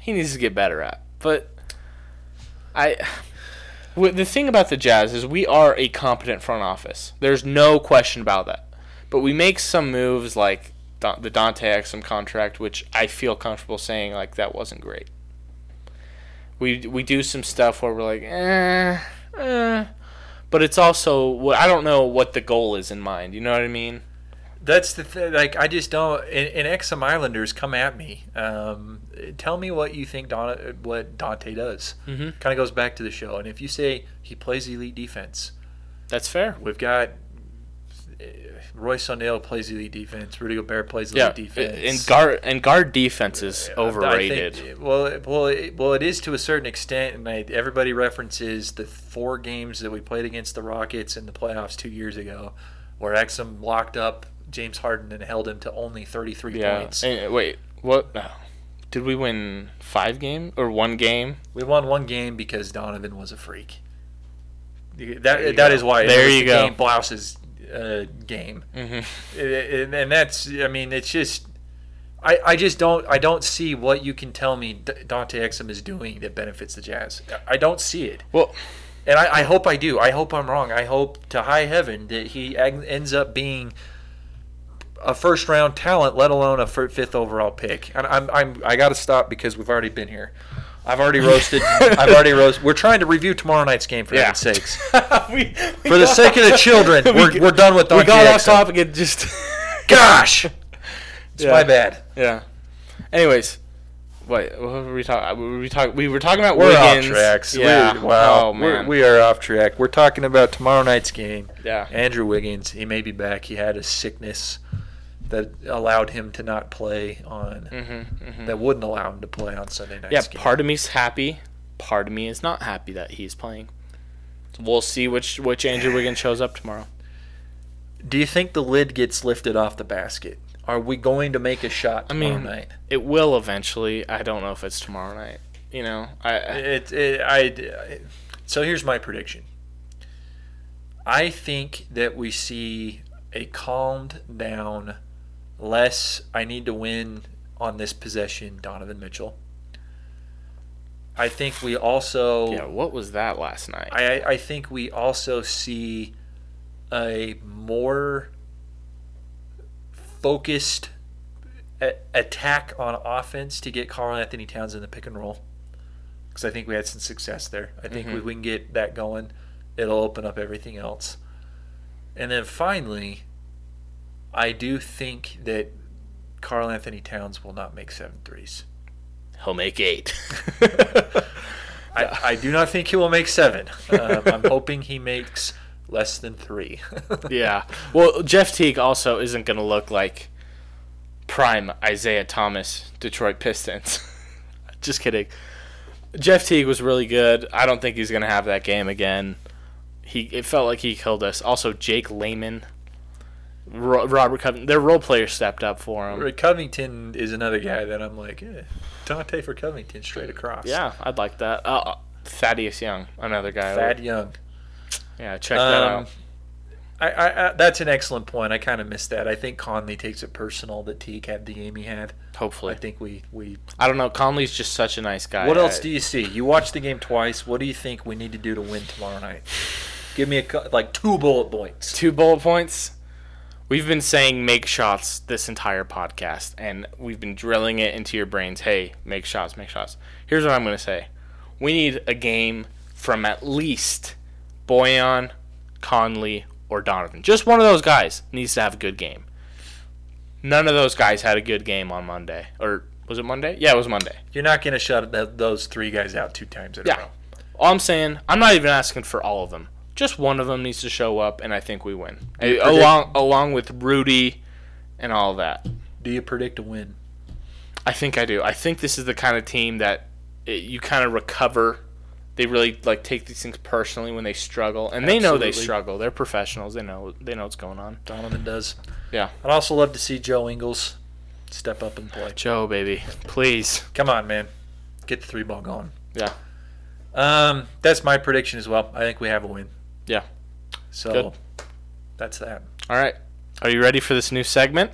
he needs to get better at. But I, the thing about the Jazz is we are a competent front office. There's no question about that. But we make some moves like the Dante Exum contract, which I feel comfortable saying like that wasn't great. We we do some stuff where we're like, eh, eh but it's also what I don't know what the goal is in mind. You know what I mean? That's the thing. Like I just don't. And, and Exum Islanders come at me. Um, tell me what you think Don, what Dante does. Mhm. Kind of goes back to the show. And if you say he plays elite defense, That's fair. we've got uh, Royce O'Neal plays elite defense. Rudy Gobert plays elite Yeah, defense. and guard and guard defense is think- overrated. well, well, it, well, it is to a certain extent, and I, everybody references the four games that we played against the Rockets in the playoffs two years ago, where Exum locked up James Harden and held him to only 33 yeah. points. And, wait, what? no. Did we win five game or one game? We won one game because Donovan was a freak. That that go. is why. There you the go. Game Blouse's uh, game. Mm-hmm. and, and that's I mean it's just I, I just don't I don't see what you can tell me Dante Exum is doing that benefits the Jazz. I don't see it, Well, and I, I hope I do. I hope I'm wrong. I hope to high heaven that he ends up being a first round talent, let alone a fifth overall pick. And I'm I'm I got to stop because we've already been here. I've already roasted. [laughs] I've already roasted. We're trying to review tomorrow night's game for Yeah. heaven's sakes. [laughs] we, For the sake of the children, [laughs] we're, we're done with Dante we got off topic and just Gosh, it's Yeah. my bad. yeah. Anyways, wait, what were we talking? We were talking. We were talking about We're Wiggins. off tracks. Yeah. We're, wow. Oh We're, man. we are off track. We're talking about tomorrow night's game. yeah. Andrew Wiggins, he may be back. He had a sickness that allowed him to not play on. Mm-hmm, mm-hmm. That wouldn't allow him to play on Sunday night. Yeah, game. part of me's happy. Part of me is not happy that he's playing. So we'll see which which Andrew Wiggins shows up tomorrow. Do you think the lid gets lifted off the basket? Are we going to make a shot I tomorrow mean, night? It will eventually. I don't know if it's tomorrow night. You know, I, I It, it, I, I- so here's my prediction. I think that we see a calmed down, less I need to win on this possession, Donovan Mitchell. I think we also yeah. What was that last night? I, I think we also see a more focused a- attack on offense to get Karl-Anthony Towns in the pick and roll. Because I think we had some success there. I think Mhm. if we can get that going, it'll open up everything else. And then finally, I do think that Karl-Anthony Towns will not make seven threes. He'll make eight. [laughs] [laughs] I, I do not think he will make seven. Um, I'm hoping he makes less than three. [laughs] yeah. Well, Jeff Teague also isn't going to look like prime Isiah Thomas Detroit Pistons. Just kidding. Jeff Teague was really good. I don't think he's going to have that game again. He it felt like he killed us. Also, Jake Layman, Ro- Robert Covington, their role players stepped up for him. Covington is another guy that I'm like, eh, Dante for Covington straight across. Yeah, I'd like that. Uh, Thaddeus Young, another guy. Thad Young. Yeah, check that Um, out. I, I, I, that's an excellent point. I kind of missed that. I think Conley takes it personal that Teague had the game he had. Hopefully, I think we, we. I don't know. Conley's just such a nice guy. What else I- do you see? You watched the game twice. What do you think we need to do to win tomorrow night? Give me a cou- like two bullet points. two bullet points. We've been saying make shots this entire podcast, and we've been drilling it into your brains. Hey, make shots, make shots. Here's what I'm going to say we need a game from at least Bojan, Conley, or Donovan. Just one of those guys needs to have a good game. None of those guys had a good game on Monday. Or was it Monday? Yeah, it was Monday. You're not going to shut those three guys out two times in a row. All I'm saying, I'm not even asking for all of them. Just one of them needs to show up, and I think we win. Predict- along along with Rudy and all that. Do you predict a win? I think I do. I think this is the kind of team that it, you kind of recover. They really like take these things personally when they struggle, and they know they struggle. They're professionals. They know they know what's going on. Donovan does. Yeah, I'd also love to see Joe Ingles step up and play. Joe, baby, please. Come on, man. Get the three ball going. Yeah, Um, that's my prediction as well. I think we have a win. Yeah. So Good. that's that. all right. Are you ready for this new segment?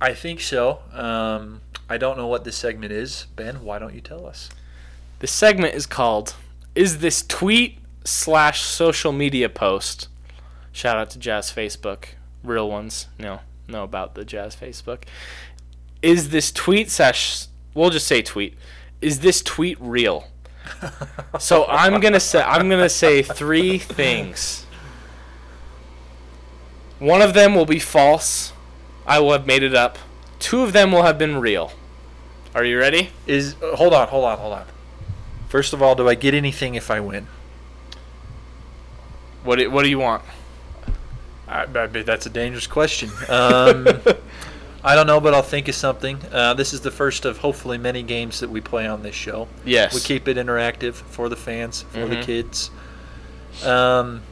I think so. Um, I don't know what this segment is. Ben, why don't you tell us? This segment is called "Is this tweet slash social media post?" Shout out to Jazz Facebook, real ones. No, know about the Jazz Facebook. Is this tweet slash? We'll just say tweet. Is this tweet real? So I'm gonna say I'm gonna say three things. One of them will be false. I will have made it up. Two of them will have been real. Are you ready? Is uh, hold on, hold on, hold on. First of all, do I get anything if I win? What do, What do you want? I, I that's a dangerous question. Um, [laughs] I don't know, but I'll think of something. Uh, this is the first of hopefully many games that we play on this show. Yes. We keep it interactive for the fans, for the Mhm. kids. Um,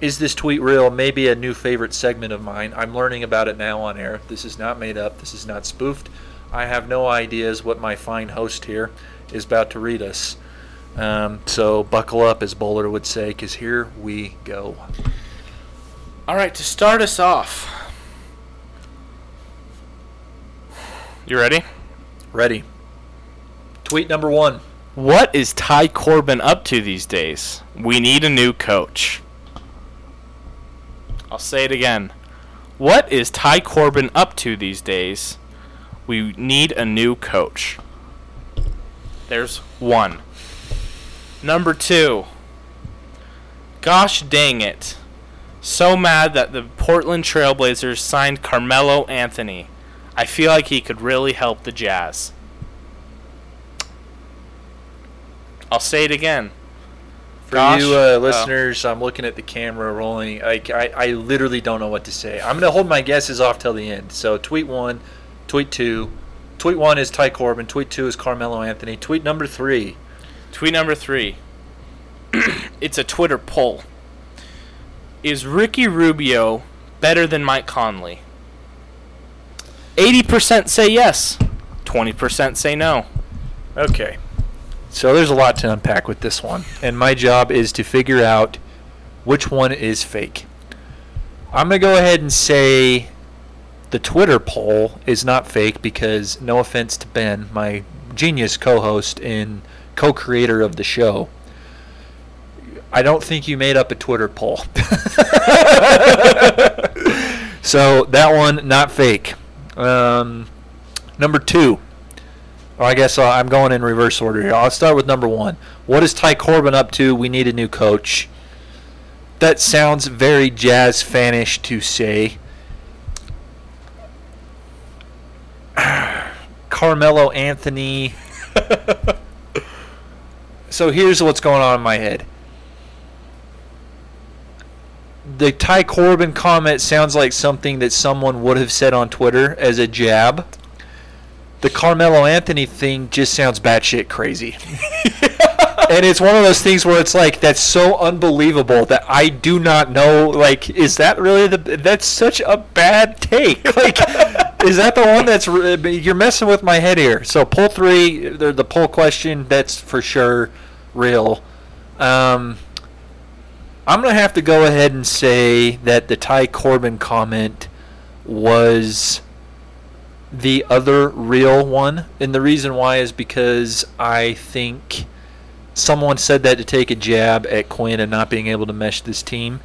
is this tweet real? Maybe a new favorite segment of mine. I'm learning about it now on air. This is not made up. This is not spoofed. I have no ideas what my fine host here is about to read us. Um, so buckle up, as Bowler would say, because here we go. All right, to start us off. You ready? Ready. Tweet number one. What is Ty Corbin up to these days? We need a new coach. I'll say it again. What is Ty Corbin up to these days? We need a new coach. There's one. Number two. Gosh dang it. So mad that the Portland Trailblazers signed Carmelo Anthony. I feel like he could really help the Jazz. I'll say it again. For Gosh. you Oh. uh, listeners, I'm looking at the camera rolling. Like I, I literally don't know what to say. I'm gonna hold my guesses off till the end. So tweet one, tweet two. Tweet one is Ty Corbin. Tweet two is Carmelo Anthony. Tweet number three. Tweet number three. [clears throat] it's a Twitter poll. Is Ricky Rubio better than Mike Conley? 80% say yes, 20% say no. Okay. So there's a lot to unpack with this one, and my job is to figure out which one is fake. I'm gonna go ahead and say the Twitter poll is not fake because no offense to Ben, my genius co-host and co-creator of the show. I don't think you made up a Twitter poll. [laughs] so that one not fake. Um, number two. Or I guess uh, I'm going in reverse order here. I'll start with number one. What is Ty Corbin up to? We need a new coach. That sounds very jazz fanish to say. [sighs] Carmelo Anthony. [laughs] so here's what's going on in my head. The Ty Corbin comment sounds like something that someone would have said on Twitter as a jab. The Carmelo Anthony thing just sounds batshit crazy. [laughs] and it's one of those things where it's like that's so unbelievable that I do not know. Like, is that really the? That's such a bad take. [laughs] Like, is that the one that's you're messing with my head here? So pull three, the the poll question, that's for sure real. Um, I'm gonna have to go ahead and say that the Ty Corbin comment was the other real one, and the reason why is because I think someone said that to take a jab at Quinn and not being able to mesh this team.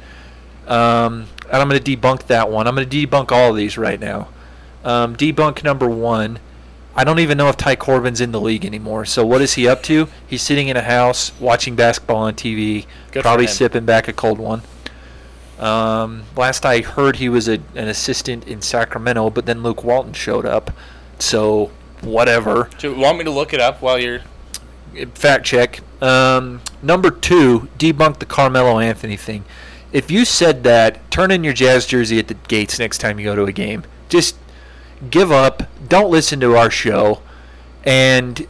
Um, and I'm going to debunk that one. I'm going to debunk all of these right now. Um, debunk number one. I don't even know if Ty Corbin's in the league anymore. So what is he up to? He's sitting in a house watching basketball on TV, Good probably sipping back a cold one. Um, last I heard, he was a, an assistant in Sacramento, but then Luke Walton showed up. So whatever Do you want me to look it up while you're? fact check. Um, number two, debunk the Carmelo Anthony thing. If you said that, turn in your Jazz jersey at the gates next time you go to a game. Just give up. Don't listen to our show. And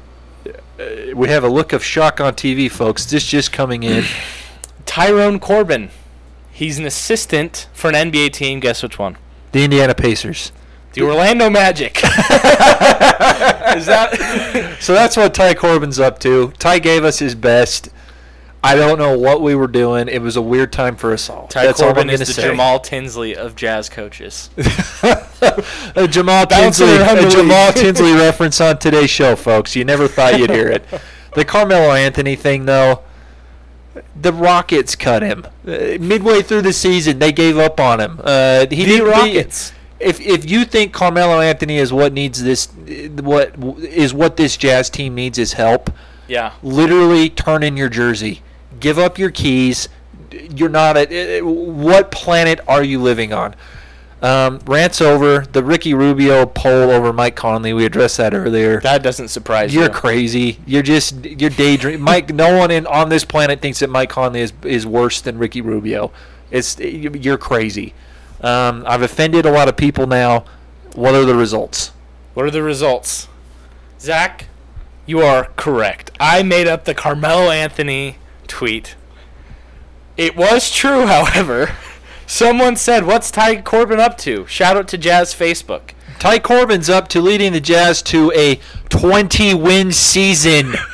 uh, we have a look of shock on TV, folks. This just coming in. [clears throat] Tyrone Corbin. He's an assistant for an NBA team. Guess which one? the Indiana Pacers. The Orlando Magic. [laughs] Is that? [laughs] So that's what Ty Corbin's up to. Ty gave us his best. I don't know what we were doing. It was a weird time for us all. Ty that's all I'm Corbin going is to the say. Jamal Tinsley of jazz coaches. [laughs] a Jamal Bouncing Tinsley, a Jamal. [laughs] Tinsley reference on today's show, folks. You never thought you'd hear it. [laughs] The Carmelo Anthony thing, though, the Rockets cut him uh, midway through the season. They gave up on him. Uh, he The didn't- Rockets. If if you think Carmelo Anthony is what needs this, what is what this Jazz team needs is help. Yeah. Literally, turn in your jersey. Give up your keys. You're not at. uh, What planet are you living on? Um, rants over the Ricky Rubio poll over Mike Conley. We addressed that earlier. That doesn't surprise me. you're you. crazy. You're just you're daydream. Mike. No one in on this planet thinks that Mike Conley is is worse than Ricky Rubio. It's you're crazy. Um, I've offended a lot of people now. What are the results? What are the results? Zach, you are correct. I made up the Carmelo Anthony tweet. It was true, [laughs] however. Someone said, What's Ty Corbin up to? Shout out to Jazz Facebook. Ty Corbin's up to leading the Jazz to a 20 win season. [laughs]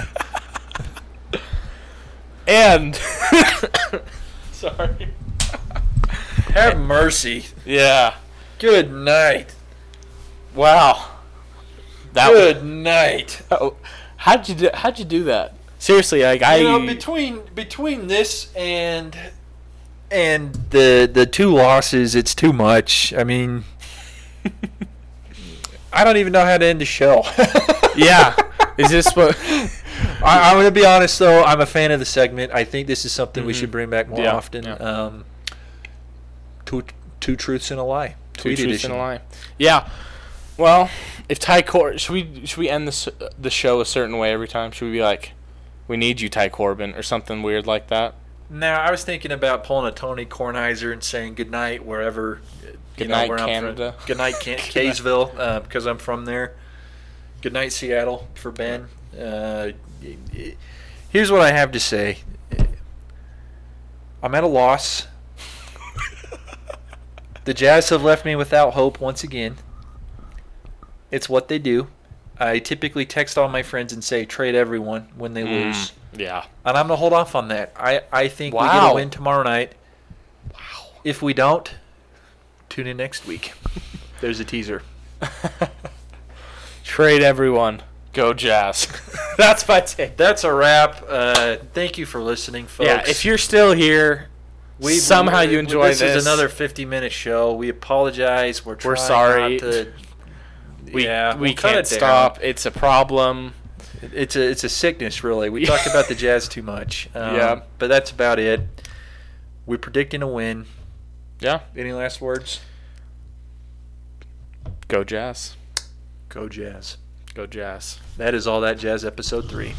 And. [laughs] Sorry. Have mercy. Yeah. Good night. Wow. That Good night. Oh, how'd you do, how'd you do that? Seriously, like I you know, between between this and and the the two losses, it's too much. I mean, [laughs] I don't even know how to end the show. [laughs] yeah. Is this what? [laughs] I, I'm going to be honest, though. I'm a fan of the segment. I think this is something we Mhm. should bring back more Yeah, often. yeah. Um, two two truths and a lie. Two Tweet truths edition. and a lie. Yeah. Well, if Ty Cor, should we should we end this the show a certain way every time? Should we be like, we need you, Ty Corbin, or something weird like that? Now, I was thinking about pulling a Tony Kornheiser and saying good night wherever. uh, You Good know, night, where from. Canada. Good night, [laughs] Can- Kaysville, uh, because I'm from there. Good night, Seattle, for Ben. Uh, here's what I have to say. I'm at a loss. [laughs] the Jazz have left me without hope once again. It's what they do. I typically text all my friends and say trade everyone when they lose. Yeah. And I'm gonna hold off on that. I, I think we get Wow. a win tomorrow night. Wow. If we don't, tune in next week. [laughs] There's a teaser. [laughs] Trade everyone. Go Jazz. [laughs] That's my take. That's a wrap. Uh, thank you for listening, folks. Yeah. If you're still here, we somehow you enjoy this. this. is another 50 minute show. We apologize. We're trying We're sorry. not to We Yeah, we we'll can't stop. It's a problem. It's a it's a sickness, really. We talked about the [laughs] Jazz too much. Um, Yeah. but that's about it. We're predicting a win. Yeah. Any last words? Go Jazz. Go Jazz. Go Jazz. That is all that Jazz episode three.